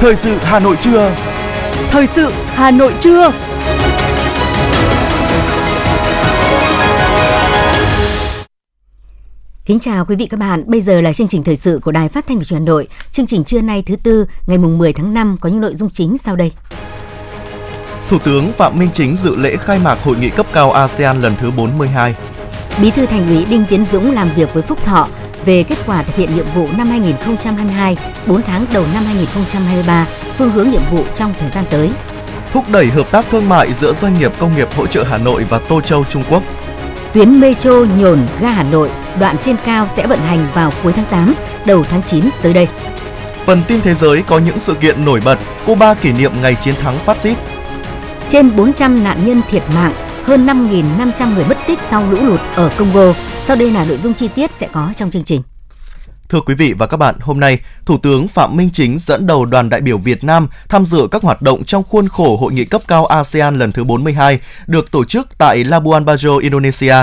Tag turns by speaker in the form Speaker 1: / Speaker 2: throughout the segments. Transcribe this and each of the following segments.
Speaker 1: Thời sự Hà Nội trưa.
Speaker 2: Thời sự Hà Nội trưa. Kính chào quý vị các bạn, bây giờ là chương trình thời sự của Đài Phát thanh và Truyền hình Hà Nội. Chương trình trưa nay thứ tư, ngày mùng 10 tháng 5 có những nội dung chính sau đây.
Speaker 1: Thủ tướng Phạm Minh Chính dự lễ khai mạc hội nghị cấp cao ASEAN lần thứ 42.
Speaker 2: Bí thư Thành ủy Đinh Tiến Dũng làm việc với Phúc Thọ về kết quả thực hiện nhiệm vụ năm 2022, 4 tháng đầu năm 2023, phương hướng nhiệm vụ trong thời gian tới.
Speaker 1: Thúc đẩy hợp tác thương mại giữa doanh nghiệp công nghiệp hỗ trợ Hà Nội và Tô Châu Trung Quốc.
Speaker 2: Tuyến metro nhổn ga Hà Nội đoạn trên cao sẽ vận hành vào cuối tháng 8, đầu tháng 9 tới đây.
Speaker 1: Phần tin thế giới có những sự kiện nổi bật, Cuba kỷ niệm ngày chiến thắng phát xít.
Speaker 2: Trên 400 nạn nhân thiệt mạng, hơn 5.500 người mất tích sau lũ lụt ở Congo. Sau đây là nội dung chi tiết sẽ có trong chương trình.
Speaker 1: Thưa quý vị và các bạn, hôm nay, Thủ tướng Phạm Minh Chính dẫn đầu đoàn đại biểu Việt Nam tham dự các hoạt động trong khuôn khổ Hội nghị cấp cao ASEAN lần thứ 42 được tổ chức tại Labuan Bajo, Indonesia.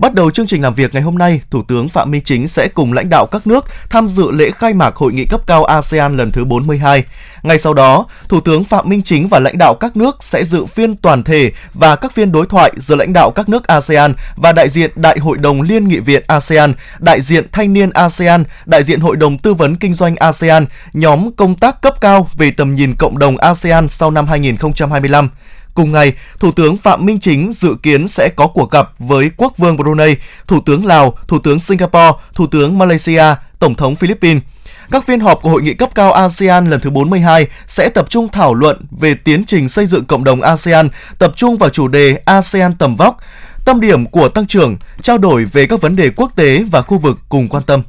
Speaker 1: Bắt đầu chương trình làm việc ngày hôm nay, Thủ tướng Phạm Minh Chính sẽ cùng lãnh đạo các nước tham dự lễ khai mạc Hội nghị cấp cao ASEAN lần thứ 42. Ngay sau đó, Thủ tướng Phạm Minh Chính và lãnh đạo các nước sẽ dự phiên toàn thể và các phiên đối thoại giữa lãnh đạo các nước ASEAN và đại diện Đại hội đồng Liên nghị viện ASEAN, đại diện Thanh niên ASEAN, đại diện Hội đồng Tư vấn Kinh doanh ASEAN, nhóm công tác cấp cao về tầm nhìn cộng đồng ASEAN sau năm 2025. Cùng ngày, Thủ tướng Phạm Minh Chính dự kiến sẽ có cuộc gặp với Quốc vương Brunei, Thủ tướng Lào, Thủ tướng Singapore, Thủ tướng Malaysia, Tổng thống Philippines. Các phiên họp của Hội nghị cấp cao ASEAN lần thứ 42 sẽ tập trung thảo luận về tiến trình xây dựng cộng đồng ASEAN, tập trung vào chủ đề ASEAN tầm vóc, tâm điểm của tăng trưởng, trao đổi về các vấn đề quốc tế và khu vực cùng quan tâm.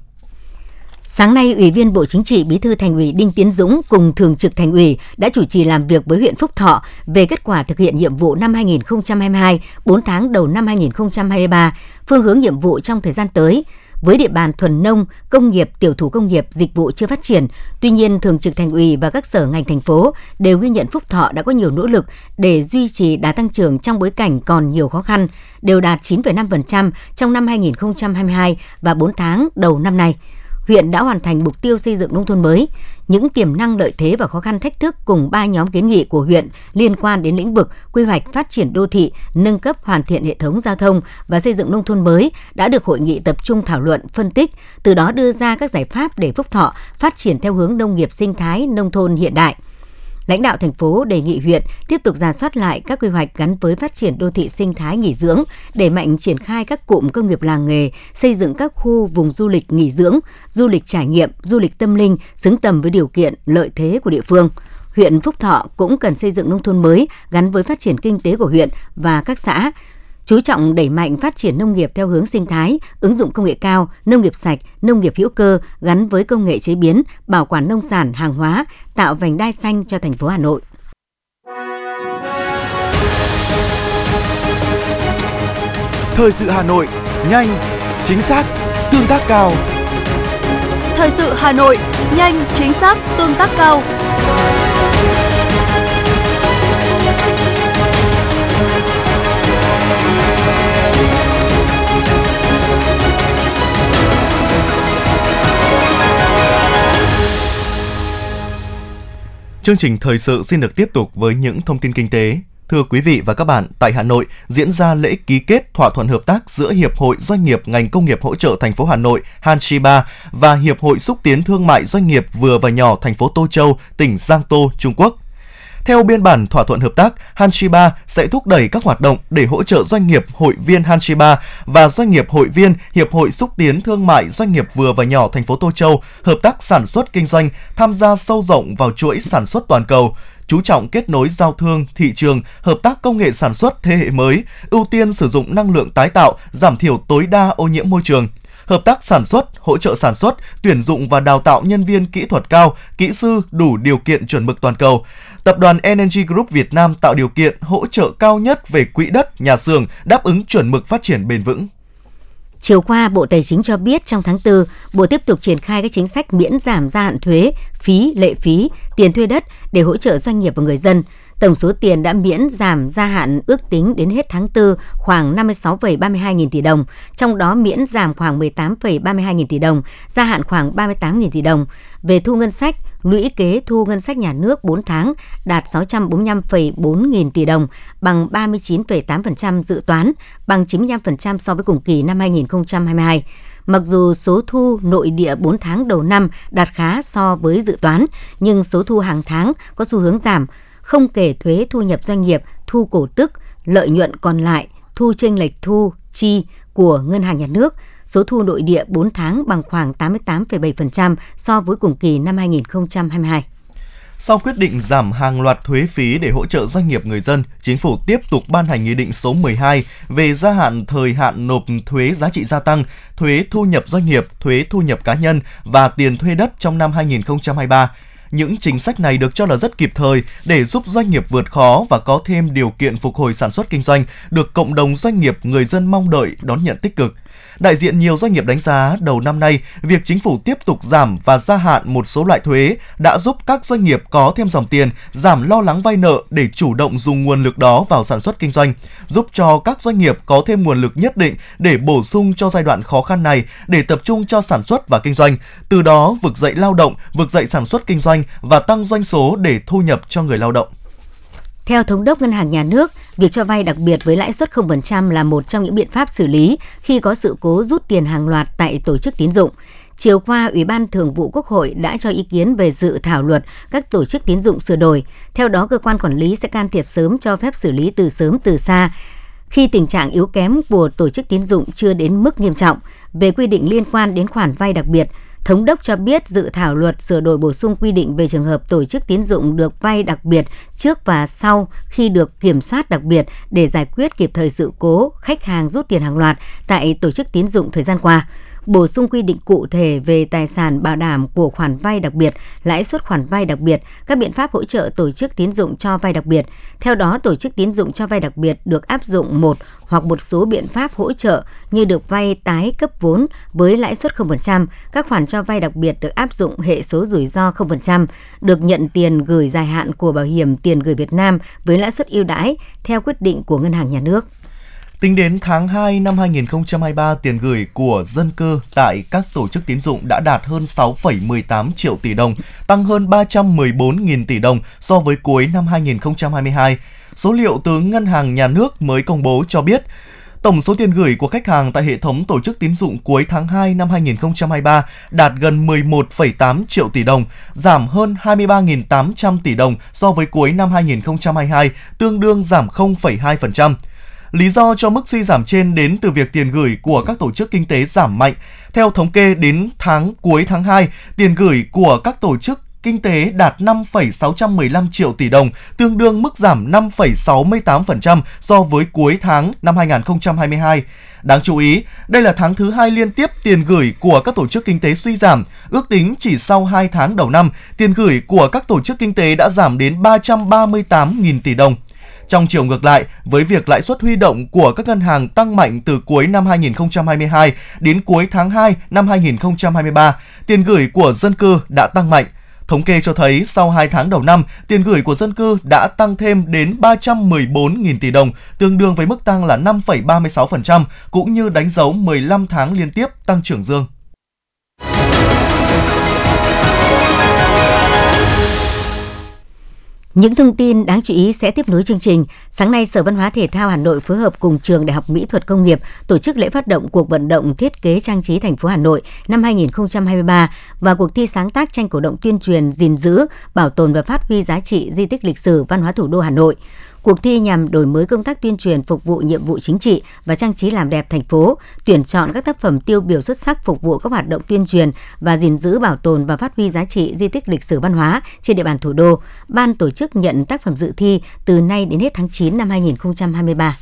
Speaker 2: Sáng nay, Ủy viên Bộ Chính trị Bí thư Thành ủy Đinh Tiến Dũng cùng Thường trực Thành ủy đã chủ trì làm việc với huyện Phúc Thọ về kết quả thực hiện nhiệm vụ năm 2022, 4 tháng đầu năm 2023, phương hướng nhiệm vụ trong thời gian tới. Với địa bàn thuần nông, công nghiệp, tiểu thủ công nghiệp, dịch vụ chưa phát triển, tuy nhiên Thường trực Thành ủy và các sở ngành thành phố đều ghi nhận Phúc Thọ đã có nhiều nỗ lực để duy trì đá tăng trưởng trong bối cảnh còn nhiều khó khăn, đều đạt 9,5% trong năm 2022 và 4 tháng đầu năm nay huyện đã hoàn thành mục tiêu xây dựng nông thôn mới. Những tiềm năng lợi thế và khó khăn thách thức cùng ba nhóm kiến nghị của huyện liên quan đến lĩnh vực quy hoạch phát triển đô thị, nâng cấp hoàn thiện hệ thống giao thông và xây dựng nông thôn mới đã được hội nghị tập trung thảo luận, phân tích, từ đó đưa ra các giải pháp để Phúc Thọ phát triển theo hướng nông nghiệp sinh thái, nông thôn hiện đại. Lãnh đạo thành phố đề nghị huyện tiếp tục ra soát lại các quy hoạch gắn với phát triển đô thị sinh thái nghỉ dưỡng, để mạnh triển khai các cụm công nghiệp làng nghề, xây dựng các khu vùng du lịch nghỉ dưỡng, du lịch trải nghiệm, du lịch tâm linh xứng tầm với điều kiện lợi thế của địa phương. Huyện Phúc Thọ cũng cần xây dựng nông thôn mới gắn với phát triển kinh tế của huyện và các xã, chú trọng đẩy mạnh phát triển nông nghiệp theo hướng sinh thái, ứng dụng công nghệ cao, nông nghiệp sạch, nông nghiệp hữu cơ gắn với công nghệ chế biến, bảo quản nông sản, hàng hóa, tạo vành đai xanh cho thành phố Hà Nội.
Speaker 1: Thời sự Hà Nội, nhanh, chính xác, tương tác cao.
Speaker 3: Thời sự Hà Nội, nhanh, chính xác, tương tác cao.
Speaker 1: Chương trình thời sự xin được tiếp tục với những thông tin kinh tế. Thưa quý vị và các bạn, tại Hà Nội diễn ra lễ ký kết thỏa thuận hợp tác giữa Hiệp hội Doanh nghiệp ngành công nghiệp hỗ trợ thành phố Hà Nội Hanshiba và Hiệp hội xúc tiến thương mại doanh nghiệp vừa và nhỏ thành phố Tô Châu, tỉnh Giang Tô, Trung Quốc. Theo biên bản thỏa thuận hợp tác, Hanshiba sẽ thúc đẩy các hoạt động để hỗ trợ doanh nghiệp hội viên Hanshiba và doanh nghiệp hội viên Hiệp hội xúc tiến thương mại doanh nghiệp vừa và nhỏ thành phố Tô Châu hợp tác sản xuất kinh doanh, tham gia sâu rộng vào chuỗi sản xuất toàn cầu, chú trọng kết nối giao thương, thị trường, hợp tác công nghệ sản xuất thế hệ mới, ưu tiên sử dụng năng lượng tái tạo, giảm thiểu tối đa ô nhiễm môi trường hợp tác sản xuất, hỗ trợ sản xuất, tuyển dụng và đào tạo nhân viên kỹ thuật cao, kỹ sư đủ điều kiện chuẩn mực toàn cầu. Tập đoàn Energy Group Việt Nam tạo điều kiện hỗ trợ cao nhất về quỹ đất, nhà xưởng đáp ứng chuẩn mực phát triển bền vững.
Speaker 2: Chiều qua, Bộ Tài chính cho biết trong tháng 4, Bộ tiếp tục triển khai các chính sách miễn giảm gia hạn thuế, phí, lệ phí, tiền thuê đất để hỗ trợ doanh nghiệp và người dân. Tổng số tiền đã miễn giảm gia hạn ước tính đến hết tháng 4 khoảng 56,32 nghìn tỷ đồng, trong đó miễn giảm khoảng 18,32 nghìn tỷ đồng, gia hạn khoảng 38 nghìn tỷ đồng. Về thu ngân sách, lũy kế thu ngân sách nhà nước 4 tháng đạt 645,4 nghìn tỷ đồng, bằng 39,8% dự toán, bằng 95% so với cùng kỳ năm 2022. Mặc dù số thu nội địa 4 tháng đầu năm đạt khá so với dự toán, nhưng số thu hàng tháng có xu hướng giảm, không kể thuế thu nhập doanh nghiệp, thu cổ tức, lợi nhuận còn lại, thu chênh lệch thu, chi của ngân hàng nhà nước, số thu nội địa 4 tháng bằng khoảng 88,7% so với cùng kỳ năm 2022.
Speaker 1: Sau quyết định giảm hàng loạt thuế phí để hỗ trợ doanh nghiệp người dân, chính phủ tiếp tục ban hành nghị định số 12 về gia hạn thời hạn nộp thuế giá trị gia tăng, thuế thu nhập doanh nghiệp, thuế thu nhập cá nhân và tiền thuê đất trong năm 2023. Những chính sách này được cho là rất kịp thời để giúp doanh nghiệp vượt khó và có thêm điều kiện phục hồi sản xuất kinh doanh, được cộng đồng doanh nghiệp người dân mong đợi đón nhận tích cực. Đại diện nhiều doanh nghiệp đánh giá đầu năm nay, việc chính phủ tiếp tục giảm và gia hạn một số loại thuế đã giúp các doanh nghiệp có thêm dòng tiền, giảm lo lắng vay nợ để chủ động dùng nguồn lực đó vào sản xuất kinh doanh, giúp cho các doanh nghiệp có thêm nguồn lực nhất định để bổ sung cho giai đoạn khó khăn này để tập trung cho sản xuất và kinh doanh, từ đó vực dậy lao động, vực dậy sản xuất kinh doanh và tăng doanh số để thu nhập cho người lao động.
Speaker 2: Theo Thống đốc Ngân hàng Nhà nước, việc cho vay đặc biệt với lãi suất 0% là một trong những biện pháp xử lý khi có sự cố rút tiền hàng loạt tại tổ chức tín dụng. Chiều qua, Ủy ban Thường vụ Quốc hội đã cho ý kiến về dự thảo luật các tổ chức tín dụng sửa đổi. Theo đó, cơ quan quản lý sẽ can thiệp sớm cho phép xử lý từ sớm từ xa khi tình trạng yếu kém của tổ chức tín dụng chưa đến mức nghiêm trọng về quy định liên quan đến khoản vay đặc biệt, Thống đốc cho biết dự thảo luật sửa đổi bổ sung quy định về trường hợp tổ chức tín dụng được vay đặc biệt trước và sau khi được kiểm soát đặc biệt để giải quyết kịp thời sự cố, khách hàng rút tiền hàng loạt tại tổ chức tín dụng thời gian qua bổ sung quy định cụ thể về tài sản bảo đảm của khoản vay đặc biệt, lãi suất khoản vay đặc biệt, các biện pháp hỗ trợ tổ chức tín dụng cho vay đặc biệt. Theo đó, tổ chức tín dụng cho vay đặc biệt được áp dụng một hoặc một số biện pháp hỗ trợ như được vay tái cấp vốn với lãi suất 0%, các khoản cho vay đặc biệt được áp dụng hệ số rủi ro 0%, được nhận tiền gửi dài hạn của Bảo hiểm tiền gửi Việt Nam với lãi suất ưu đãi theo quyết định của Ngân hàng Nhà nước.
Speaker 1: Tính đến tháng 2 năm 2023, tiền gửi của dân cư tại các tổ chức tín dụng đã đạt hơn 6,18 triệu tỷ đồng, tăng hơn 314.000 tỷ đồng so với cuối năm 2022. Số liệu từ Ngân hàng Nhà nước mới công bố cho biết, Tổng số tiền gửi của khách hàng tại hệ thống tổ chức tín dụng cuối tháng 2 năm 2023 đạt gần 11,8 triệu tỷ đồng, giảm hơn 23.800 tỷ đồng so với cuối năm 2022, tương đương giảm 0,2%. Lý do cho mức suy giảm trên đến từ việc tiền gửi của các tổ chức kinh tế giảm mạnh. Theo thống kê đến tháng cuối tháng 2, tiền gửi của các tổ chức kinh tế đạt 5,615 triệu tỷ đồng, tương đương mức giảm 5,68% so với cuối tháng năm 2022. Đáng chú ý, đây là tháng thứ hai liên tiếp tiền gửi của các tổ chức kinh tế suy giảm. Ước tính chỉ sau 2 tháng đầu năm, tiền gửi của các tổ chức kinh tế đã giảm đến 338.000 tỷ đồng. Trong chiều ngược lại, với việc lãi suất huy động của các ngân hàng tăng mạnh từ cuối năm 2022 đến cuối tháng 2 năm 2023, tiền gửi của dân cư đã tăng mạnh. Thống kê cho thấy sau 2 tháng đầu năm, tiền gửi của dân cư đã tăng thêm đến 314.000 tỷ đồng, tương đương với mức tăng là 5,36%, cũng như đánh dấu 15 tháng liên tiếp tăng trưởng dương.
Speaker 2: Những thông tin đáng chú ý sẽ tiếp nối chương trình. Sáng nay, Sở Văn hóa Thể thao Hà Nội phối hợp cùng Trường Đại học Mỹ thuật Công nghiệp tổ chức lễ phát động cuộc vận động thiết kế trang trí thành phố Hà Nội năm 2023 và cuộc thi sáng tác tranh cổ động tuyên truyền gìn giữ, bảo tồn và phát huy giá trị di tích lịch sử văn hóa thủ đô Hà Nội. Cuộc thi nhằm đổi mới công tác tuyên truyền phục vụ nhiệm vụ chính trị và trang trí làm đẹp thành phố, tuyển chọn các tác phẩm tiêu biểu xuất sắc phục vụ các hoạt động tuyên truyền và gìn giữ bảo tồn và phát huy giá trị di tích lịch sử văn hóa trên địa bàn thủ đô. Ban tổ chức nhận tác phẩm dự thi từ nay đến hết tháng 9 năm 2023.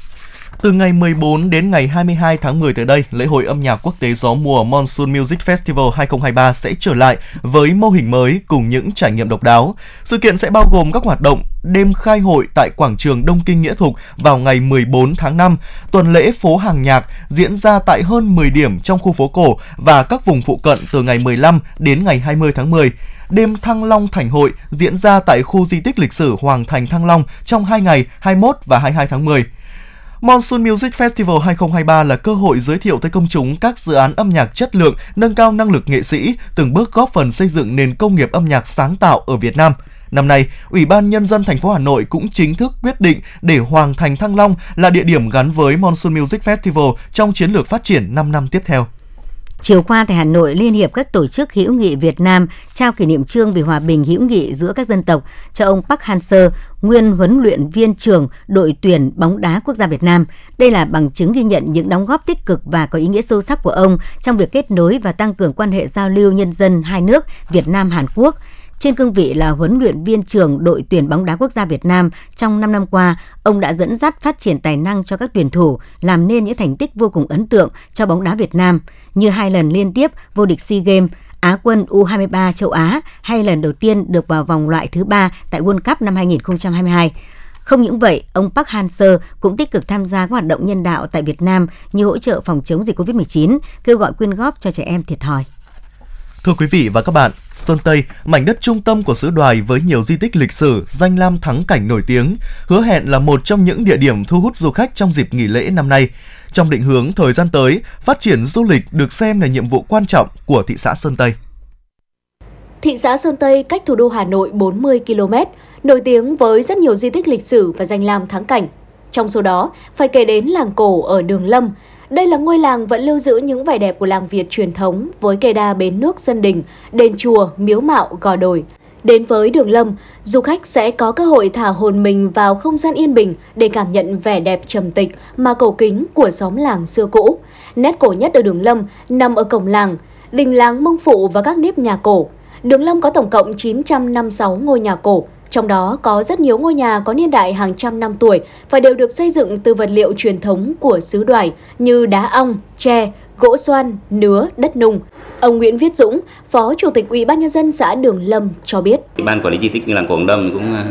Speaker 1: Từ ngày 14 đến ngày 22 tháng 10 tới đây, lễ hội âm nhạc quốc tế gió mùa Monsoon Music Festival 2023 sẽ trở lại với mô hình mới cùng những trải nghiệm độc đáo. Sự kiện sẽ bao gồm các hoạt động đêm khai hội tại quảng trường Đông Kinh Nghĩa Thục vào ngày 14 tháng 5, tuần lễ phố hàng nhạc diễn ra tại hơn 10 điểm trong khu phố cổ và các vùng phụ cận từ ngày 15 đến ngày 20 tháng 10 đêm Thăng Long Thành Hội diễn ra tại khu di tích lịch sử Hoàng Thành Thăng Long trong 2 ngày 21 và 22 tháng 10. Monsoon Music Festival 2023 là cơ hội giới thiệu tới công chúng các dự án âm nhạc chất lượng, nâng cao năng lực nghệ sĩ, từng bước góp phần xây dựng nền công nghiệp âm nhạc sáng tạo ở Việt Nam. Năm nay, Ủy ban Nhân dân thành phố Hà Nội cũng chính thức quyết định để Hoàng Thành Thăng Long là địa điểm gắn với Monsoon Music Festival trong chiến lược phát triển 5 năm tiếp theo.
Speaker 2: Chiều qua tại Hà Nội, Liên hiệp các tổ chức hữu nghị Việt Nam trao kỷ niệm trương vì hòa bình hữu nghị giữa các dân tộc cho ông Park Hanser, nguyên huấn luyện viên trưởng đội tuyển bóng đá quốc gia Việt Nam. Đây là bằng chứng ghi nhận những đóng góp tích cực và có ý nghĩa sâu sắc của ông trong việc kết nối và tăng cường quan hệ giao lưu nhân dân hai nước Việt Nam Hàn Quốc. Trên cương vị là huấn luyện viên trưởng đội tuyển bóng đá quốc gia Việt Nam, trong 5 năm qua, ông đã dẫn dắt phát triển tài năng cho các tuyển thủ, làm nên những thành tích vô cùng ấn tượng cho bóng đá Việt Nam, như hai lần liên tiếp vô địch SEA Games, Á quân U23 châu Á hay lần đầu tiên được vào vòng loại thứ ba tại World Cup năm 2022. Không những vậy, ông Park Han-seo cũng tích cực tham gia các hoạt động nhân đạo tại Việt Nam như hỗ trợ phòng chống dịch COVID-19, kêu gọi quyên góp cho trẻ em thiệt thòi.
Speaker 1: Thưa quý vị và các bạn, Sơn Tây, mảnh đất trung tâm của xứ Đoài với nhiều di tích lịch sử, danh lam thắng cảnh nổi tiếng, hứa hẹn là một trong những địa điểm thu hút du khách trong dịp nghỉ lễ năm nay. Trong định hướng thời gian tới, phát triển du lịch được xem là nhiệm vụ quan trọng của thị xã Sơn Tây.
Speaker 4: Thị xã Sơn Tây cách thủ đô Hà Nội 40 km, nổi tiếng với rất nhiều di tích lịch sử và danh lam thắng cảnh. Trong số đó, phải kể đến làng cổ ở Đường Lâm, đây là ngôi làng vẫn lưu giữ những vẻ đẹp của làng Việt truyền thống với cây đa bến nước dân đình, đền chùa, miếu mạo, gò đồi. Đến với Đường Lâm, du khách sẽ có cơ hội thả hồn mình vào không gian yên bình để cảm nhận vẻ đẹp trầm tịch mà cổ kính của xóm làng xưa cũ. Nét cổ nhất ở Đường Lâm nằm ở cổng làng, đình làng mông phụ và các nếp nhà cổ. Đường Lâm có tổng cộng 956 ngôi nhà cổ, trong đó có rất nhiều ngôi nhà có niên đại hàng trăm năm tuổi và đều được xây dựng từ vật liệu truyền thống của xứ đoài như đá ong, tre, gỗ xoan, nứa, đất nung. Ông Nguyễn Viết Dũng, Phó Chủ tịch Ủy ban nhân dân xã Đường Lâm cho biết.
Speaker 5: Ban quản lý di tích như làng Quảng Đông cũng ờ,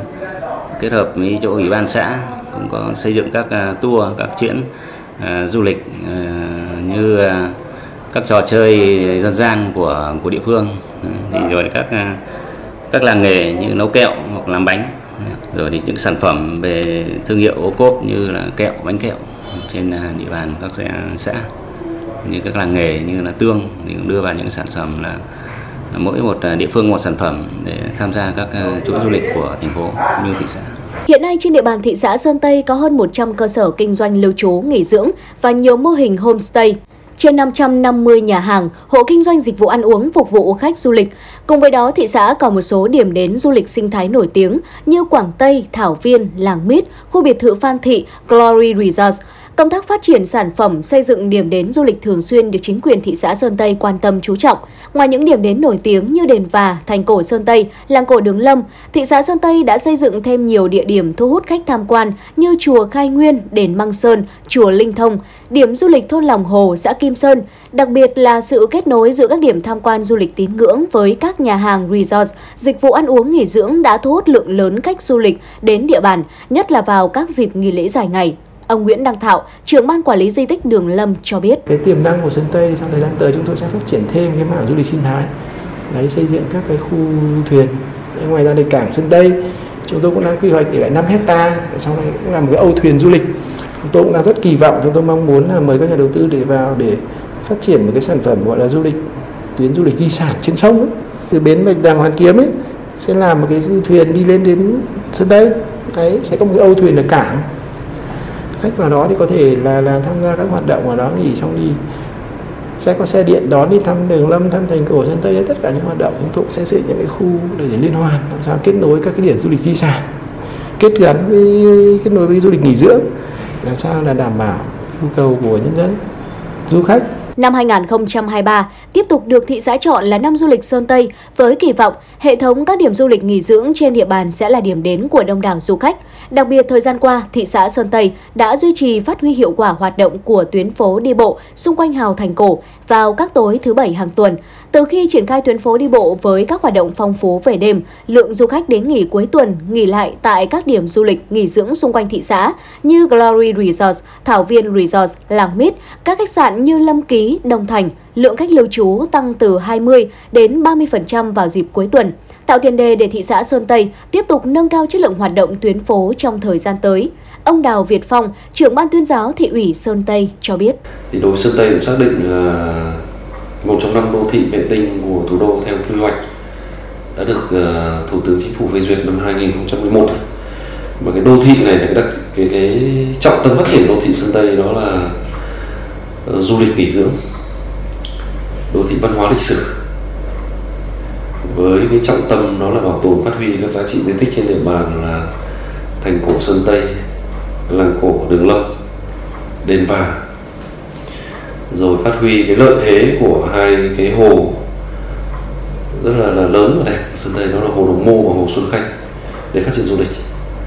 Speaker 5: kết hợp với chỗ Ủy ban xã cũng có xây dựng các ờ, tour, các chuyến uh, du lịch uh, như uh, các trò chơi dân gian của của địa phương thì rồi các các làng nghề như nấu kẹo hoặc làm bánh rồi thì những sản phẩm về thương hiệu ô cốp như là kẹo bánh kẹo trên à, địa bàn các xã như các làng nghề như là tương thì cũng đưa vào những sản phẩm là mỗi một à, địa phương một sản phẩm để tham gia các à, chuỗi du lịch của thành phố như thị xã.
Speaker 4: Hiện nay trên địa bàn thị xã Sơn Tây có hơn 100 cơ sở kinh doanh lưu trú, nghỉ dưỡng và nhiều mô hình homestay trên 550 nhà hàng, hộ kinh doanh dịch vụ ăn uống phục vụ khách du lịch. Cùng với đó, thị xã còn một số điểm đến du lịch sinh thái nổi tiếng như Quảng Tây, Thảo Viên, Làng Mít, khu biệt thự Phan Thị, Glory Resorts, Công tác phát triển sản phẩm, xây dựng điểm đến du lịch thường xuyên được chính quyền thị xã Sơn Tây quan tâm chú trọng. Ngoài những điểm đến nổi tiếng như đền Và, thành cổ Sơn Tây, làng cổ Đường Lâm, thị xã Sơn Tây đã xây dựng thêm nhiều địa điểm thu hút khách tham quan như chùa Khai Nguyên, đền Măng Sơn, chùa Linh Thông, điểm du lịch thôn Lòng Hồ, xã Kim Sơn. Đặc biệt là sự kết nối giữa các điểm tham quan du lịch tín ngưỡng với các nhà hàng resort, dịch vụ ăn uống nghỉ dưỡng đã thu hút lượng lớn khách du lịch đến địa bàn, nhất là vào các dịp nghỉ lễ dài ngày. Ông Nguyễn Đăng Thảo, trưởng ban quản lý di tích Đường Lâm cho biết.
Speaker 6: Cái tiềm năng của Sơn Tây trong thời gian tới chúng tôi sẽ phát triển thêm cái mảng du lịch sinh thái. Đấy, xây dựng các cái khu thuyền. Đấy, ngoài ra thì cảng Sơn Tây chúng tôi cũng đang quy hoạch để lại 5 hecta sau này cũng là một cái âu thuyền du lịch chúng tôi cũng đang rất kỳ vọng chúng tôi mong muốn là mời các nhà đầu tư để vào để phát triển một cái sản phẩm gọi là du lịch tuyến du lịch di sản trên sông ấy. từ bến bạch đằng hoàn kiếm ấy sẽ làm một cái du thuyền đi lên đến sân tây đấy sẽ có một cái âu thuyền ở cảng khách vào đó thì có thể là là tham gia các hoạt động ở đó, nghỉ xong đi sẽ có xe điện đón đi thăm đường lâm, thăm thành cổ sơn tây, tất cả những hoạt động chúng tôi sẽ xây những cái khu để liên hoan, làm sao kết nối các cái điểm du lịch di sản, kết gắn với, kết nối với du lịch nghỉ dưỡng, làm sao là đảm bảo nhu cầu của nhân dân, du khách
Speaker 4: Năm 2023 tiếp tục được thị xã chọn là năm du lịch Sơn Tây với kỳ vọng hệ thống các điểm du lịch nghỉ dưỡng trên địa bàn sẽ là điểm đến của đông đảo du khách. Đặc biệt thời gian qua, thị xã Sơn Tây đã duy trì phát huy hiệu quả hoạt động của tuyến phố đi bộ xung quanh hào thành cổ vào các tối thứ bảy hàng tuần. Từ khi triển khai tuyến phố đi bộ với các hoạt động phong phú về đêm, lượng du khách đến nghỉ cuối tuần nghỉ lại tại các điểm du lịch nghỉ dưỡng xung quanh thị xã như Glory Resorts, Thảo Viên Resorts, Làng Mít, các khách sạn như Lâm Ký, Đông Thành, lượng khách lưu trú tăng từ 20 đến 30% vào dịp cuối tuần, tạo tiền đề để thị xã Sơn Tây tiếp tục nâng cao chất lượng hoạt động tuyến phố trong thời gian tới. Ông Đào Việt Phong, trưởng ban tuyên giáo thị ủy Sơn Tây cho biết.
Speaker 7: Thì đối với Sơn Tây cũng xác định là một trong năm đô thị vệ tinh của thủ đô theo quy hoạch đã được uh, Thủ tướng Chính phủ phê duyệt năm 2011. Và cái đô thị này cái, đặc, cái, cái trọng tâm phát triển đô thị Sơn Tây đó là uh, du lịch nghỉ dưỡng, đô thị văn hóa lịch sử với cái trọng tâm đó là bảo tồn phát huy các giá trị di tích trên địa bàn là thành cổ Sơn Tây, làng cổ Đường Lâm, đền vàng rồi phát huy cái lợi thế của hai cái hồ rất là, là lớn ở đây Sơn Tây đó là hồ Đồng Mô và hồ Xuân Khanh để phát triển du lịch.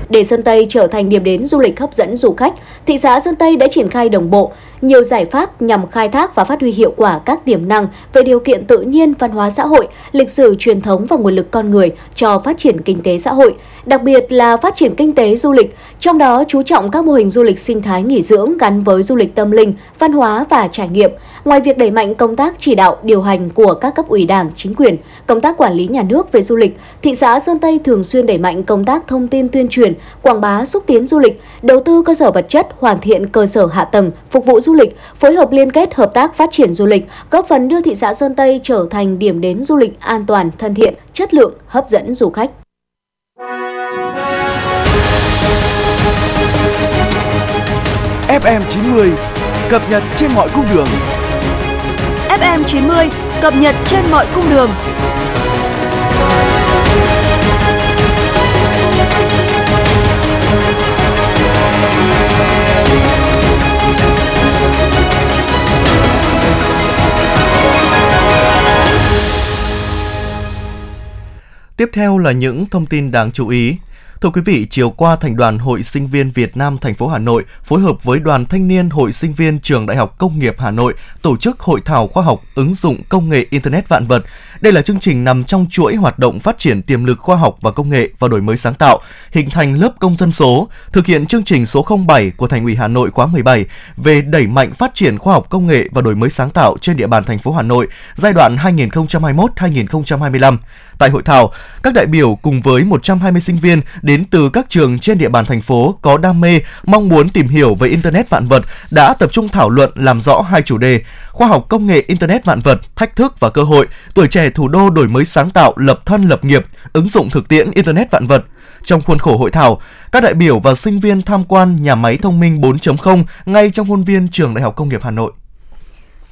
Speaker 4: Để Sơn Tây trở thành điểm đến du lịch hấp dẫn du khách, thị xã Sơn Tây đã triển khai đồng bộ nhiều giải pháp nhằm khai thác và phát huy hiệu quả các tiềm năng về điều kiện tự nhiên, văn hóa xã hội, lịch sử truyền thống và nguồn lực con người cho phát triển kinh tế xã hội, đặc biệt là phát triển kinh tế du lịch, trong đó chú trọng các mô hình du lịch sinh thái nghỉ dưỡng gắn với du lịch tâm linh, văn hóa và trải nghiệm. Ngoài việc đẩy mạnh công tác chỉ đạo, điều hành của các cấp ủy đảng, chính quyền, công tác quản lý nhà nước về du lịch, thị xã Sơn Tây thường xuyên đẩy mạnh công tác thông tin tuyên truyền, quảng bá xúc tiến du lịch, đầu tư cơ sở vật chất, hoàn thiện cơ sở hạ tầng, phục vụ du lịch, phối hợp liên kết hợp tác phát triển du lịch, góp phần đưa thị xã Sơn Tây trở thành điểm đến du lịch an toàn, thân thiện, chất lượng, hấp dẫn du khách.
Speaker 8: FM 90 cập nhật trên mọi cung đường.
Speaker 3: FM 90 cập nhật trên mọi cung đường.
Speaker 1: Tiếp theo là những thông tin đáng chú ý. Thưa quý vị, chiều qua Thành đoàn Hội Sinh viên Việt Nam thành phố Hà Nội phối hợp với Đoàn Thanh niên Hội Sinh viên Trường Đại học Công nghiệp Hà Nội tổ chức hội thảo khoa học ứng dụng công nghệ Internet vạn vật. Đây là chương trình nằm trong chuỗi hoạt động phát triển tiềm lực khoa học và công nghệ và đổi mới sáng tạo, hình thành lớp công dân số, thực hiện chương trình số 07 của Thành ủy Hà Nội khóa 17 về đẩy mạnh phát triển khoa học công nghệ và đổi mới sáng tạo trên địa bàn thành phố Hà Nội giai đoạn 2021-2025. Tại hội thảo, các đại biểu cùng với 120 sinh viên đến đến từ các trường trên địa bàn thành phố có đam mê, mong muốn tìm hiểu về Internet vạn vật đã tập trung thảo luận làm rõ hai chủ đề khoa học công nghệ Internet vạn vật, thách thức và cơ hội, tuổi trẻ thủ đô đổi mới sáng tạo, lập thân lập nghiệp, ứng dụng thực tiễn Internet vạn vật. Trong khuôn khổ hội thảo, các đại biểu và sinh viên tham quan nhà máy thông minh 4.0 ngay trong khuôn viên Trường Đại học Công nghiệp Hà Nội.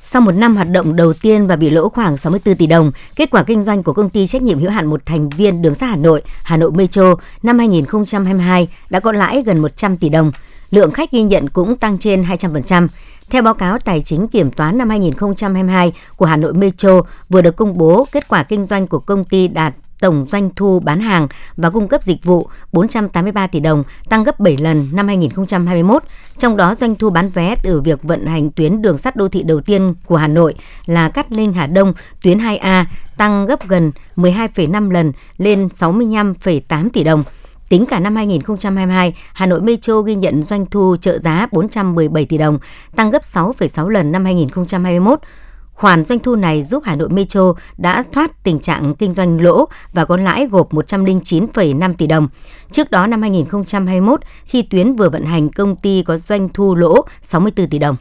Speaker 2: Sau một năm hoạt động đầu tiên và bị lỗ khoảng 64 tỷ đồng, kết quả kinh doanh của công ty trách nhiệm hữu hạn một thành viên đường sắt Hà Nội, Hà Nội Metro năm 2022 đã có lãi gần 100 tỷ đồng. Lượng khách ghi nhận cũng tăng trên 200%. Theo báo cáo tài chính kiểm toán năm 2022 của Hà Nội Metro vừa được công bố, kết quả kinh doanh của công ty đạt tổng doanh thu bán hàng và cung cấp dịch vụ 483 tỷ đồng, tăng gấp 7 lần năm 2021. Trong đó doanh thu bán vé từ việc vận hành tuyến đường sắt đô thị đầu tiên của Hà Nội là Cát Linh Hà Đông, tuyến 2A tăng gấp gần 12,5 lần lên 65,8 tỷ đồng. Tính cả năm 2022, Hà Nội Metro ghi nhận doanh thu trợ giá 417 tỷ đồng, tăng gấp 6,6 lần năm 2021. Khoản doanh thu này giúp Hà Nội Metro đã thoát tình trạng kinh doanh lỗ và có lãi gộp 109,5 tỷ đồng. Trước đó năm 2021, khi tuyến vừa vận hành, công ty có doanh thu lỗ 64 tỷ đồng.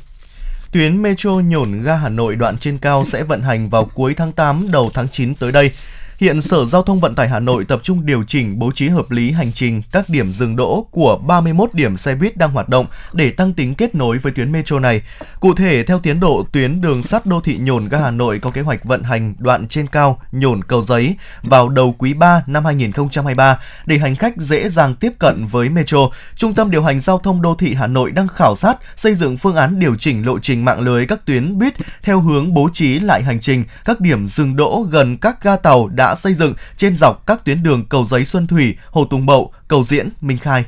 Speaker 1: Tuyến Metro nhổn ga Hà Nội đoạn trên cao sẽ vận hành vào cuối tháng 8 đầu tháng 9 tới đây. Hiện Sở Giao thông Vận tải Hà Nội tập trung điều chỉnh bố trí hợp lý hành trình các điểm dừng đỗ của 31 điểm xe buýt đang hoạt động để tăng tính kết nối với tuyến metro này. Cụ thể, theo tiến độ, tuyến đường sắt đô thị Nhổn ga Hà Nội có kế hoạch vận hành đoạn trên cao Nhổn Cầu Giấy vào đầu quý 3 năm 2023 để hành khách dễ dàng tiếp cận với metro. Trung tâm điều hành giao thông đô thị Hà Nội đang khảo sát xây dựng phương án điều chỉnh lộ trình mạng lưới các tuyến buýt theo hướng bố trí lại hành trình các điểm dừng đỗ gần các ga tàu đã xây dựng trên dọc các tuyến đường Cầu Giấy Xuân Thủy, Hồ Tùng Mậu, Cầu Diễn, Minh Khai.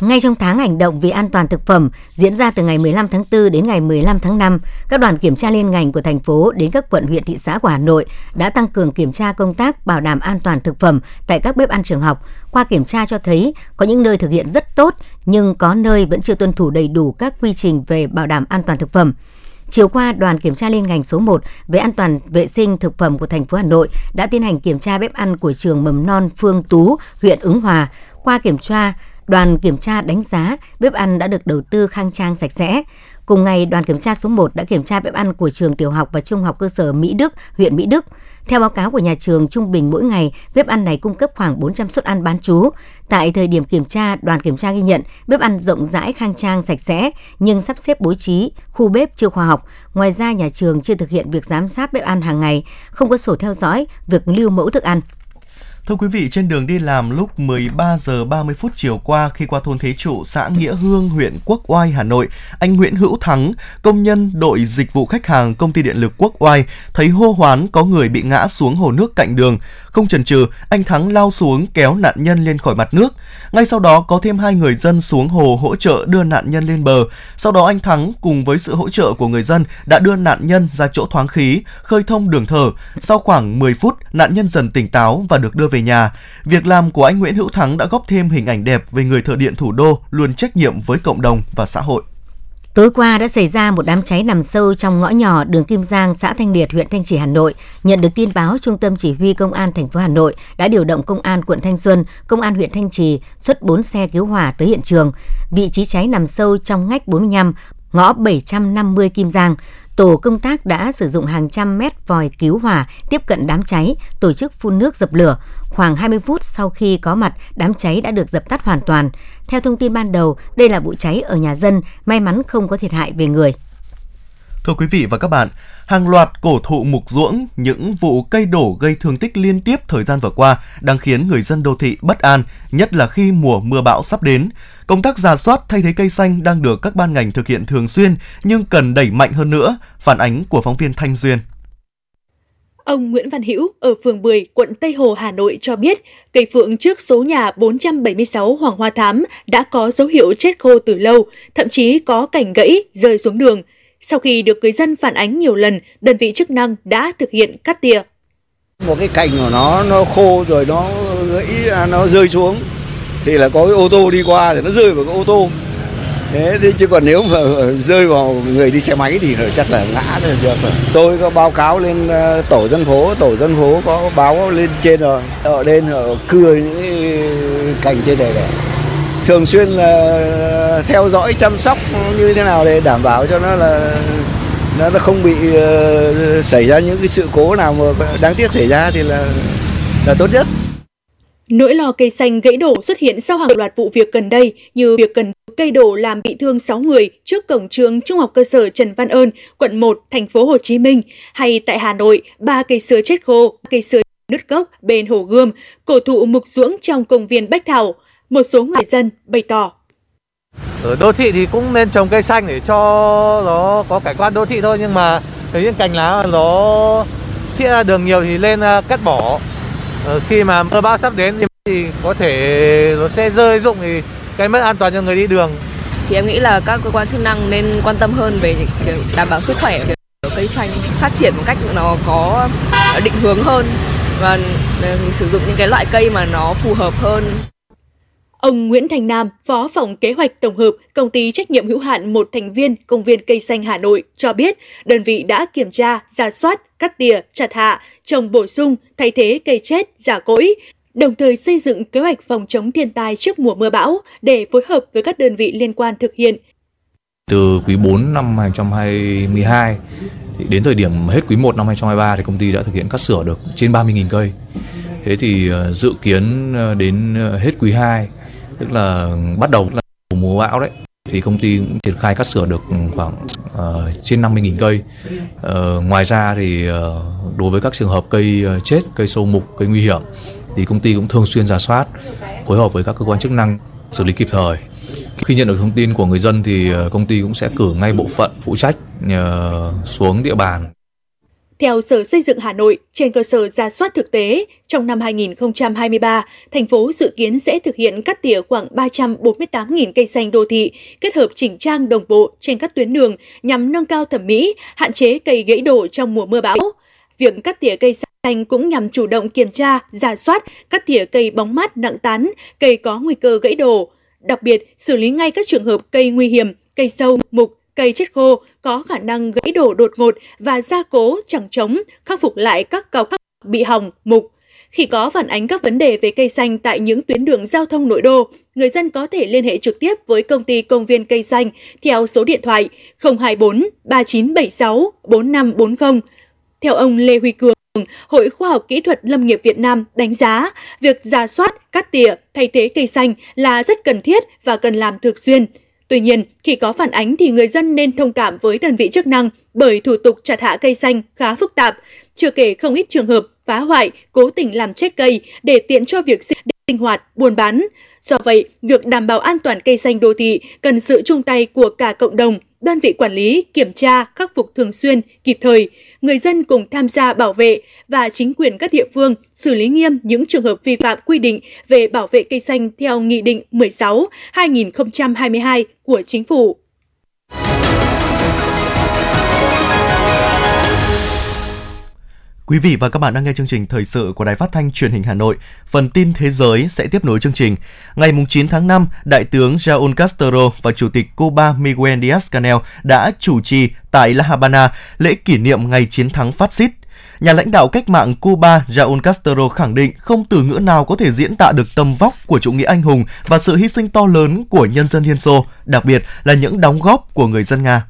Speaker 2: Ngay trong tháng hành động vì an toàn thực phẩm diễn ra từ ngày 15 tháng 4 đến ngày 15 tháng 5, các đoàn kiểm tra liên ngành của thành phố đến các quận huyện thị xã của Hà Nội đã tăng cường kiểm tra công tác bảo đảm an toàn thực phẩm tại các bếp ăn trường học. Qua kiểm tra cho thấy có những nơi thực hiện rất tốt nhưng có nơi vẫn chưa tuân thủ đầy đủ các quy trình về bảo đảm an toàn thực phẩm. Chiều qua, đoàn kiểm tra liên ngành số 1 về an toàn vệ sinh thực phẩm của thành phố Hà Nội đã tiến hành kiểm tra bếp ăn của trường mầm non Phương Tú, huyện Ứng Hòa. Qua kiểm tra, đoàn kiểm tra đánh giá bếp ăn đã được đầu tư khang trang sạch sẽ. Cùng ngày, đoàn kiểm tra số 1 đã kiểm tra bếp ăn của trường tiểu học và trung học cơ sở Mỹ Đức, huyện Mỹ Đức. Theo báo cáo của nhà trường, trung bình mỗi ngày, bếp ăn này cung cấp khoảng 400 suất ăn bán chú. Tại thời điểm kiểm tra, đoàn kiểm tra ghi nhận bếp ăn rộng rãi, khang trang, sạch sẽ, nhưng sắp xếp bố trí, khu bếp chưa khoa học. Ngoài ra, nhà trường chưa thực hiện việc giám sát bếp ăn hàng ngày, không có sổ theo dõi việc lưu mẫu thức ăn.
Speaker 1: Thưa quý vị, trên đường đi làm lúc 13 giờ 30 phút chiều qua khi qua thôn Thế Trụ, xã Nghĩa Hương, huyện Quốc Oai, Hà Nội, anh Nguyễn Hữu Thắng, công nhân đội dịch vụ khách hàng công ty điện lực Quốc Oai, thấy hô hoán có người bị ngã xuống hồ nước cạnh đường. Không chần chừ, anh Thắng lao xuống kéo nạn nhân lên khỏi mặt nước. Ngay sau đó có thêm hai người dân xuống hồ hỗ trợ đưa nạn nhân lên bờ. Sau đó anh Thắng cùng với sự hỗ trợ của người dân đã đưa nạn nhân ra chỗ thoáng khí, khơi thông đường thở. Sau khoảng 10 phút, nạn nhân dần tỉnh táo và được đưa về nhà. Việc làm của anh Nguyễn Hữu Thắng đã góp thêm hình ảnh đẹp về người thợ điện thủ đô luôn trách nhiệm với cộng đồng và xã hội.
Speaker 2: Tối qua đã xảy ra một đám cháy nằm sâu trong ngõ nhỏ đường Kim Giang, xã Thanh Liệt, huyện Thanh Trì, Hà Nội. Nhận được tin báo, Trung tâm Chỉ huy Công an thành phố Hà Nội đã điều động Công an quận Thanh Xuân, Công an huyện Thanh Trì xuất 4 xe cứu hỏa tới hiện trường. Vị trí cháy nằm sâu trong ngách 45, ngõ 750 Kim Giang. Tổ công tác đã sử dụng hàng trăm mét vòi cứu hỏa tiếp cận đám cháy, tổ chức phun nước dập lửa. Khoảng 20 phút sau khi có mặt, đám cháy đã được dập tắt hoàn toàn. Theo thông tin ban đầu, đây là vụ cháy ở nhà dân, may mắn không có thiệt hại về người.
Speaker 1: Thưa quý vị và các bạn, hàng loạt cổ thụ mục ruỗng, những vụ cây đổ gây thương tích liên tiếp thời gian vừa qua đang khiến người dân đô thị bất an, nhất là khi mùa mưa bão sắp đến. Công tác giả soát thay thế cây xanh đang được các ban ngành thực hiện thường xuyên nhưng cần đẩy mạnh hơn nữa, phản ánh của phóng viên Thanh Duyên.
Speaker 9: Ông Nguyễn Văn Hữu ở phường 10, quận Tây Hồ, Hà Nội cho biết, cây phượng trước số nhà 476 Hoàng Hoa Thám đã có dấu hiệu chết khô từ lâu, thậm chí có cành gãy rơi xuống đường. Sau khi được người dân phản ánh nhiều lần, đơn vị chức năng đã thực hiện cắt tỉa.
Speaker 10: Một cái cành của nó nó khô rồi nó gãy à, nó rơi xuống thì là có cái ô tô đi qua thì nó rơi vào cái ô tô. Thế thì chứ còn nếu mà rơi vào người đi xe máy thì chắc là ngã rồi được rồi. Tôi có báo cáo lên à, tổ dân phố, tổ dân phố có báo lên trên rồi. Họ lên họ cưa những cành trên này này thường xuyên là theo dõi chăm sóc như thế nào để đảm bảo cho nó là nó không bị ờ, xảy ra những cái sự cố nào mà đáng tiếc xảy ra thì là là tốt nhất.
Speaker 9: Nỗi lo cây xanh gãy đổ xuất hiện sau hàng loạt vụ việc gần đây như việc cần cây đổ làm bị thương 6 người trước cổng trường Trung học cơ sở Trần Văn Ơn, quận 1, thành phố Hồ Chí Minh, hay tại Hà Nội, ba cây sưa chết khô, cây sưa nứt gốc bên hồ Gươm, cổ thụ mục ruỗng trong công viên Bách Thảo. Một số người dân bày tỏ.
Speaker 11: Ở đô thị thì cũng nên trồng cây xanh để cho nó có cảnh quan đô thị thôi nhưng mà thấy những cành lá nó xịa ra đường nhiều thì lên à, cắt bỏ. Ờ, khi mà mưa bão sắp đến thì có thể nó sẽ rơi rụng thì gây mất an toàn cho người đi đường.
Speaker 12: Thì em nghĩ là các cơ quan chức năng nên quan tâm hơn về đảm bảo sức khỏe của cây xanh phát triển một cách nó có định hướng hơn và ờ, sử dụng những cái loại cây mà nó phù hợp hơn
Speaker 9: Ông Nguyễn Thành Nam, Phó phòng kế hoạch tổng hợp, công ty trách nhiệm hữu hạn một thành viên công viên cây xanh Hà Nội cho biết, đơn vị đã kiểm tra, ra soát, cắt tỉa, chặt hạ, trồng bổ sung, thay thế cây chết, giả cỗi, đồng thời xây dựng kế hoạch phòng chống thiên tai trước mùa mưa bão để phối hợp với các đơn vị liên quan thực hiện.
Speaker 13: Từ quý 4 năm 2022 đến thời điểm hết quý 1 năm 2023 thì công ty đã thực hiện cắt sửa được trên 30.000 cây. Thế thì ờ, dự kiến ờ, đến ờ, hết quý 2 tức là bắt đầu là mùa bão đấy thì công ty cũng triển khai cắt sửa được khoảng uh, trên 50.000 cây. Uh, ngoài ra thì uh, đối với các trường hợp cây uh, chết, cây sâu mục, cây nguy hiểm thì công ty cũng thường xuyên giả soát, phối hợp với các cơ quan chức năng xử lý kịp thời. Khi nhận được thông tin của người dân thì công ty cũng sẽ cử ngay bộ phận phụ trách uh, xuống địa bàn
Speaker 9: theo Sở Xây dựng Hà Nội, trên cơ sở ra soát thực tế, trong năm 2023, thành phố dự kiến sẽ thực hiện cắt tỉa khoảng 348.000 cây xanh đô thị, kết hợp chỉnh trang đồng bộ trên các tuyến đường nhằm nâng cao thẩm mỹ, hạn chế cây gãy đổ trong mùa mưa bão. Việc cắt tỉa cây xanh cũng nhằm chủ động kiểm tra, giả soát, cắt tỉa cây bóng mát nặng tán, cây có nguy cơ gãy đổ. Đặc biệt, xử lý ngay các trường hợp cây nguy hiểm, cây sâu, mục, cây chết khô có khả năng gãy đổ đột ngột và gia cố chẳng chống, khắc phục lại các cao khắc bị hỏng, mục. Khi có phản ánh các vấn đề về cây xanh tại những tuyến đường giao thông nội đô, người dân có thể liên hệ trực tiếp với công ty công viên cây xanh theo số điện thoại 024 3976 4540. Theo ông Lê Huy Cường, Hội Khoa học Kỹ thuật Lâm nghiệp Việt Nam đánh giá việc ra soát, cắt tỉa, thay thế cây xanh là rất cần thiết và cần làm thường xuyên. Tuy nhiên, khi có phản ánh thì người dân nên thông cảm với đơn vị chức năng bởi thủ tục chặt hạ cây xanh khá phức tạp, chưa kể không ít trường hợp phá hoại, cố tình làm chết cây để tiện cho việc sinh hoạt, buôn bán. Do vậy, việc đảm bảo an toàn cây xanh đô thị cần sự chung tay của cả cộng đồng, đơn vị quản lý, kiểm tra, khắc phục thường xuyên, kịp thời, người dân cùng tham gia bảo vệ và chính quyền các địa phương xử lý nghiêm những trường hợp vi phạm quy định về bảo vệ cây xanh theo Nghị định 16-2022 của Chính phủ.
Speaker 1: Quý vị và các bạn đang nghe chương trình thời sự của Đài Phát thanh Truyền hình Hà Nội. Phần tin thế giới sẽ tiếp nối chương trình. Ngày 9 tháng 5, Đại tướng Raúl Castro và Chủ tịch Cuba Miguel Díaz-Canel đã chủ trì tại La Habana lễ kỷ niệm ngày chiến thắng phát xít. Nhà lãnh đạo cách mạng Cuba Raúl Castro khẳng định không từ ngữ nào có thể diễn tả được tầm vóc của chủ nghĩa anh hùng và sự hy sinh to lớn của nhân dân Liên Xô, đặc biệt là những đóng góp của người dân Nga.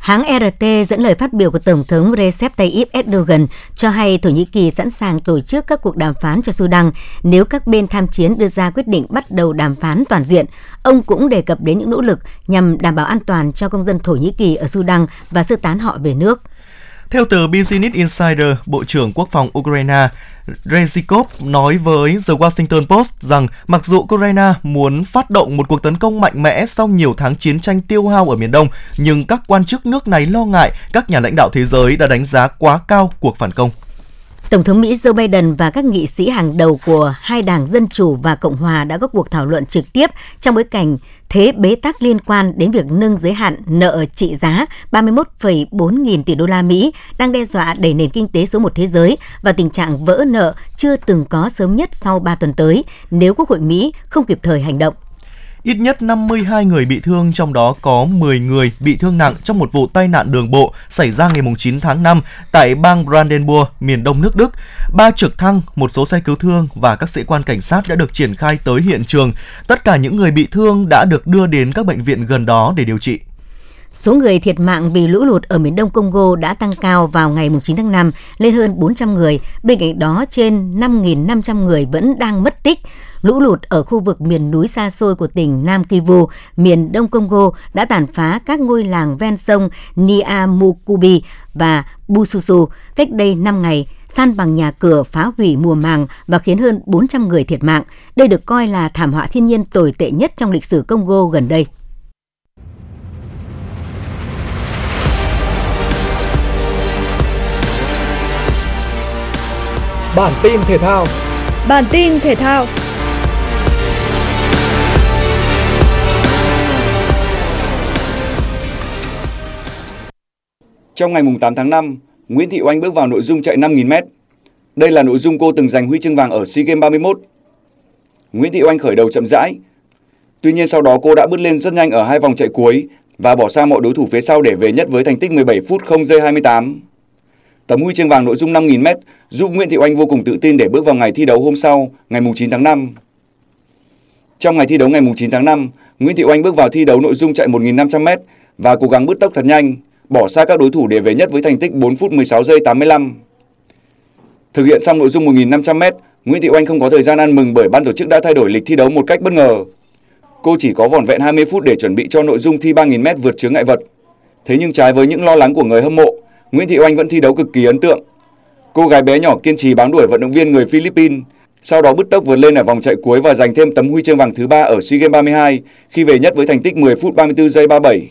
Speaker 2: Hãng RT dẫn lời phát biểu của Tổng thống Recep Tayyip Erdogan cho hay Thổ Nhĩ Kỳ sẵn sàng tổ chức các cuộc đàm phán cho Sudan nếu các bên tham chiến đưa ra quyết định bắt đầu đàm phán toàn diện. Ông cũng đề cập đến những nỗ lực nhằm đảm bảo an toàn cho công dân Thổ Nhĩ Kỳ ở Sudan và sơ tán họ về nước.
Speaker 1: Theo tờ Business Insider, Bộ trưởng Quốc phòng Ukraine Rezikov nói với The Washington Post rằng mặc dù Ukraine muốn phát động một cuộc tấn công mạnh mẽ sau nhiều tháng chiến tranh tiêu hao ở miền Đông, nhưng các quan chức nước này lo ngại các nhà lãnh đạo thế giới đã đánh giá quá cao cuộc phản công.
Speaker 2: Tổng thống Mỹ Joe Biden và các nghị sĩ hàng đầu của hai đảng Dân Chủ và Cộng Hòa đã có cuộc thảo luận trực tiếp trong bối cảnh thế bế tắc liên quan đến việc nâng giới hạn nợ trị giá 31,4 nghìn tỷ đô la Mỹ đang đe dọa đẩy nền kinh tế số một thế giới và tình trạng vỡ nợ chưa từng có sớm nhất sau 3 tuần tới nếu Quốc hội Mỹ không kịp thời hành động.
Speaker 1: Ít nhất 52 người bị thương, trong đó có 10 người bị thương nặng trong một vụ tai nạn đường bộ xảy ra ngày 9 tháng 5 tại bang Brandenburg, miền đông nước Đức. Ba trực thăng, một số xe cứu thương và các sĩ quan cảnh sát đã được triển khai tới hiện trường. Tất cả những người bị thương đã được đưa đến các bệnh viện gần đó để điều trị.
Speaker 2: Số người thiệt mạng vì lũ lụt ở miền đông Congo đã tăng cao vào ngày 9 tháng 5 lên hơn 400 người. Bên cạnh đó, trên 5.500 người vẫn đang mất tích. Lũ lụt ở khu vực miền núi xa xôi của tỉnh Nam Kivu, miền đông Congo đã tàn phá các ngôi làng ven sông Niamukubi và Bususu cách đây 5 ngày, san bằng nhà cửa, phá hủy mùa màng và khiến hơn 400 người thiệt mạng. Đây được coi là thảm họa thiên nhiên tồi tệ nhất trong lịch sử Congo gần đây.
Speaker 8: Bản tin thể thao.
Speaker 3: Bản tin thể thao.
Speaker 14: Trong ngày 8 tháng 5, Nguyễn Thị Oanh bước vào nội dung chạy 5.000m. Đây là nội dung cô từng giành huy chương vàng ở SEA Games 31. Nguyễn Thị Oanh khởi đầu chậm rãi. Tuy nhiên sau đó cô đã bứt lên rất nhanh ở hai vòng chạy cuối và bỏ xa mọi đối thủ phía sau để về nhất với thành tích 17 phút 0 giây 28. Tấm huy chương vàng nội dung 5.000m giúp Nguyễn Thị Oanh vô cùng tự tin để bước vào ngày thi đấu hôm sau, ngày 9 tháng 5. Trong ngày thi đấu ngày 9 tháng 5, Nguyễn Thị Oanh bước vào thi đấu nội dung chạy 1.500m và cố gắng bứt tốc thật nhanh, bỏ xa các đối thủ để về nhất với thành tích 4 phút 16 giây 85. Thực hiện xong nội dung 1.500m, Nguyễn Thị Oanh không có thời gian ăn mừng bởi ban tổ chức đã thay đổi lịch thi đấu một cách bất ngờ. Cô chỉ có vỏn vẹn 20 phút để chuẩn bị cho nội dung thi 3.000m vượt chướng ngại vật. Thế nhưng trái với những lo lắng của người hâm mộ, Nguyễn Thị Oanh vẫn thi đấu cực kỳ ấn tượng. Cô gái bé nhỏ kiên trì bám đuổi vận động viên người Philippines, sau đó bứt tốc vượt lên ở vòng chạy cuối và giành thêm tấm huy chương vàng thứ ba ở SEA Games 32 khi về nhất với thành tích 10 phút 34 giây 37.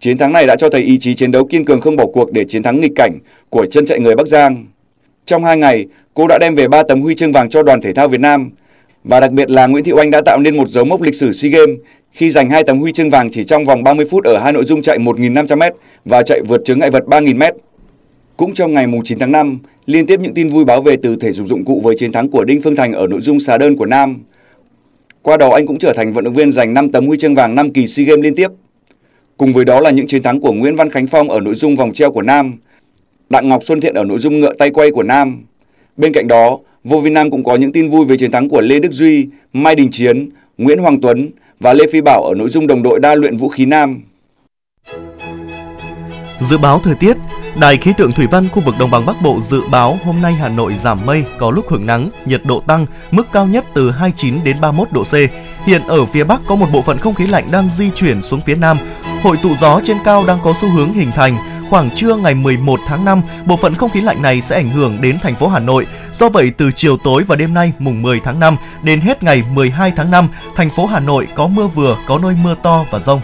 Speaker 14: Chiến thắng này đã cho thấy ý chí chiến đấu kiên cường không bỏ cuộc để chiến thắng nghịch cảnh của chân chạy người Bắc Giang. Trong hai ngày, cô đã đem về 3 tấm huy chương vàng cho đoàn thể thao Việt Nam. Và đặc biệt là Nguyễn Thị Oanh đã tạo nên một dấu mốc lịch sử SEA Games khi giành hai tấm huy chương vàng chỉ trong vòng 30 phút ở hai nội dung chạy 1.500m và chạy vượt chướng ngại vật 3.000m. Cũng trong ngày 9 tháng 5, liên tiếp những tin vui báo về từ thể dục dụng cụ với chiến thắng của Đinh Phương Thành ở nội dung xà đơn của nam. Qua đó anh cũng trở thành vận động viên giành 5 tấm huy chương vàng 5 kỳ SEA Games liên tiếp. Cùng với đó là những chiến thắng của Nguyễn Văn Khánh Phong ở nội dung vòng treo của nam, Đặng Ngọc Xuân Thiện ở nội dung ngựa tay quay của nam. Bên cạnh đó, Vô vi Nam cũng có những tin vui về chiến thắng của Lê Đức Duy, Mai Đình Chiến, Nguyễn Hoàng Tuấn và Lê Phi Bảo ở nội dung đồng đội đa luyện vũ khí nam.
Speaker 1: Dự báo thời tiết, Đài khí tượng thủy văn khu vực đồng bằng Bắc Bộ dự báo hôm nay Hà Nội giảm mây, có lúc hưởng nắng, nhiệt độ tăng, mức cao nhất từ 29 đến 31 độ C. Hiện ở phía Bắc có một bộ phận không khí lạnh đang di chuyển xuống phía Nam. Hội tụ gió trên cao đang có xu hướng hình thành. Khoảng trưa ngày 11 tháng 5, bộ phận không khí lạnh này sẽ ảnh hưởng đến thành phố Hà Nội. Do vậy, từ chiều tối và đêm nay mùng 10 tháng 5 đến hết ngày 12 tháng 5, thành phố Hà Nội có mưa vừa, có nơi mưa to và rông.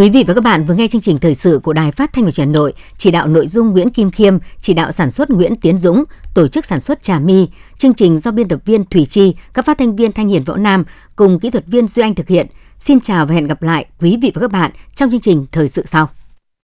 Speaker 2: Quý vị và các bạn vừa nghe chương trình thời sự của Đài Phát thanh và Truyền hình Nội, chỉ đạo nội dung Nguyễn Kim Khiêm, chỉ đạo sản xuất Nguyễn Tiến Dũng, tổ chức sản xuất Trà My, chương trình do biên tập viên Thủy Chi, các phát thanh viên Thanh Hiền Võ Nam cùng kỹ thuật viên Duy Anh thực hiện. Xin chào và hẹn gặp lại quý vị và các bạn trong chương trình thời sự sau.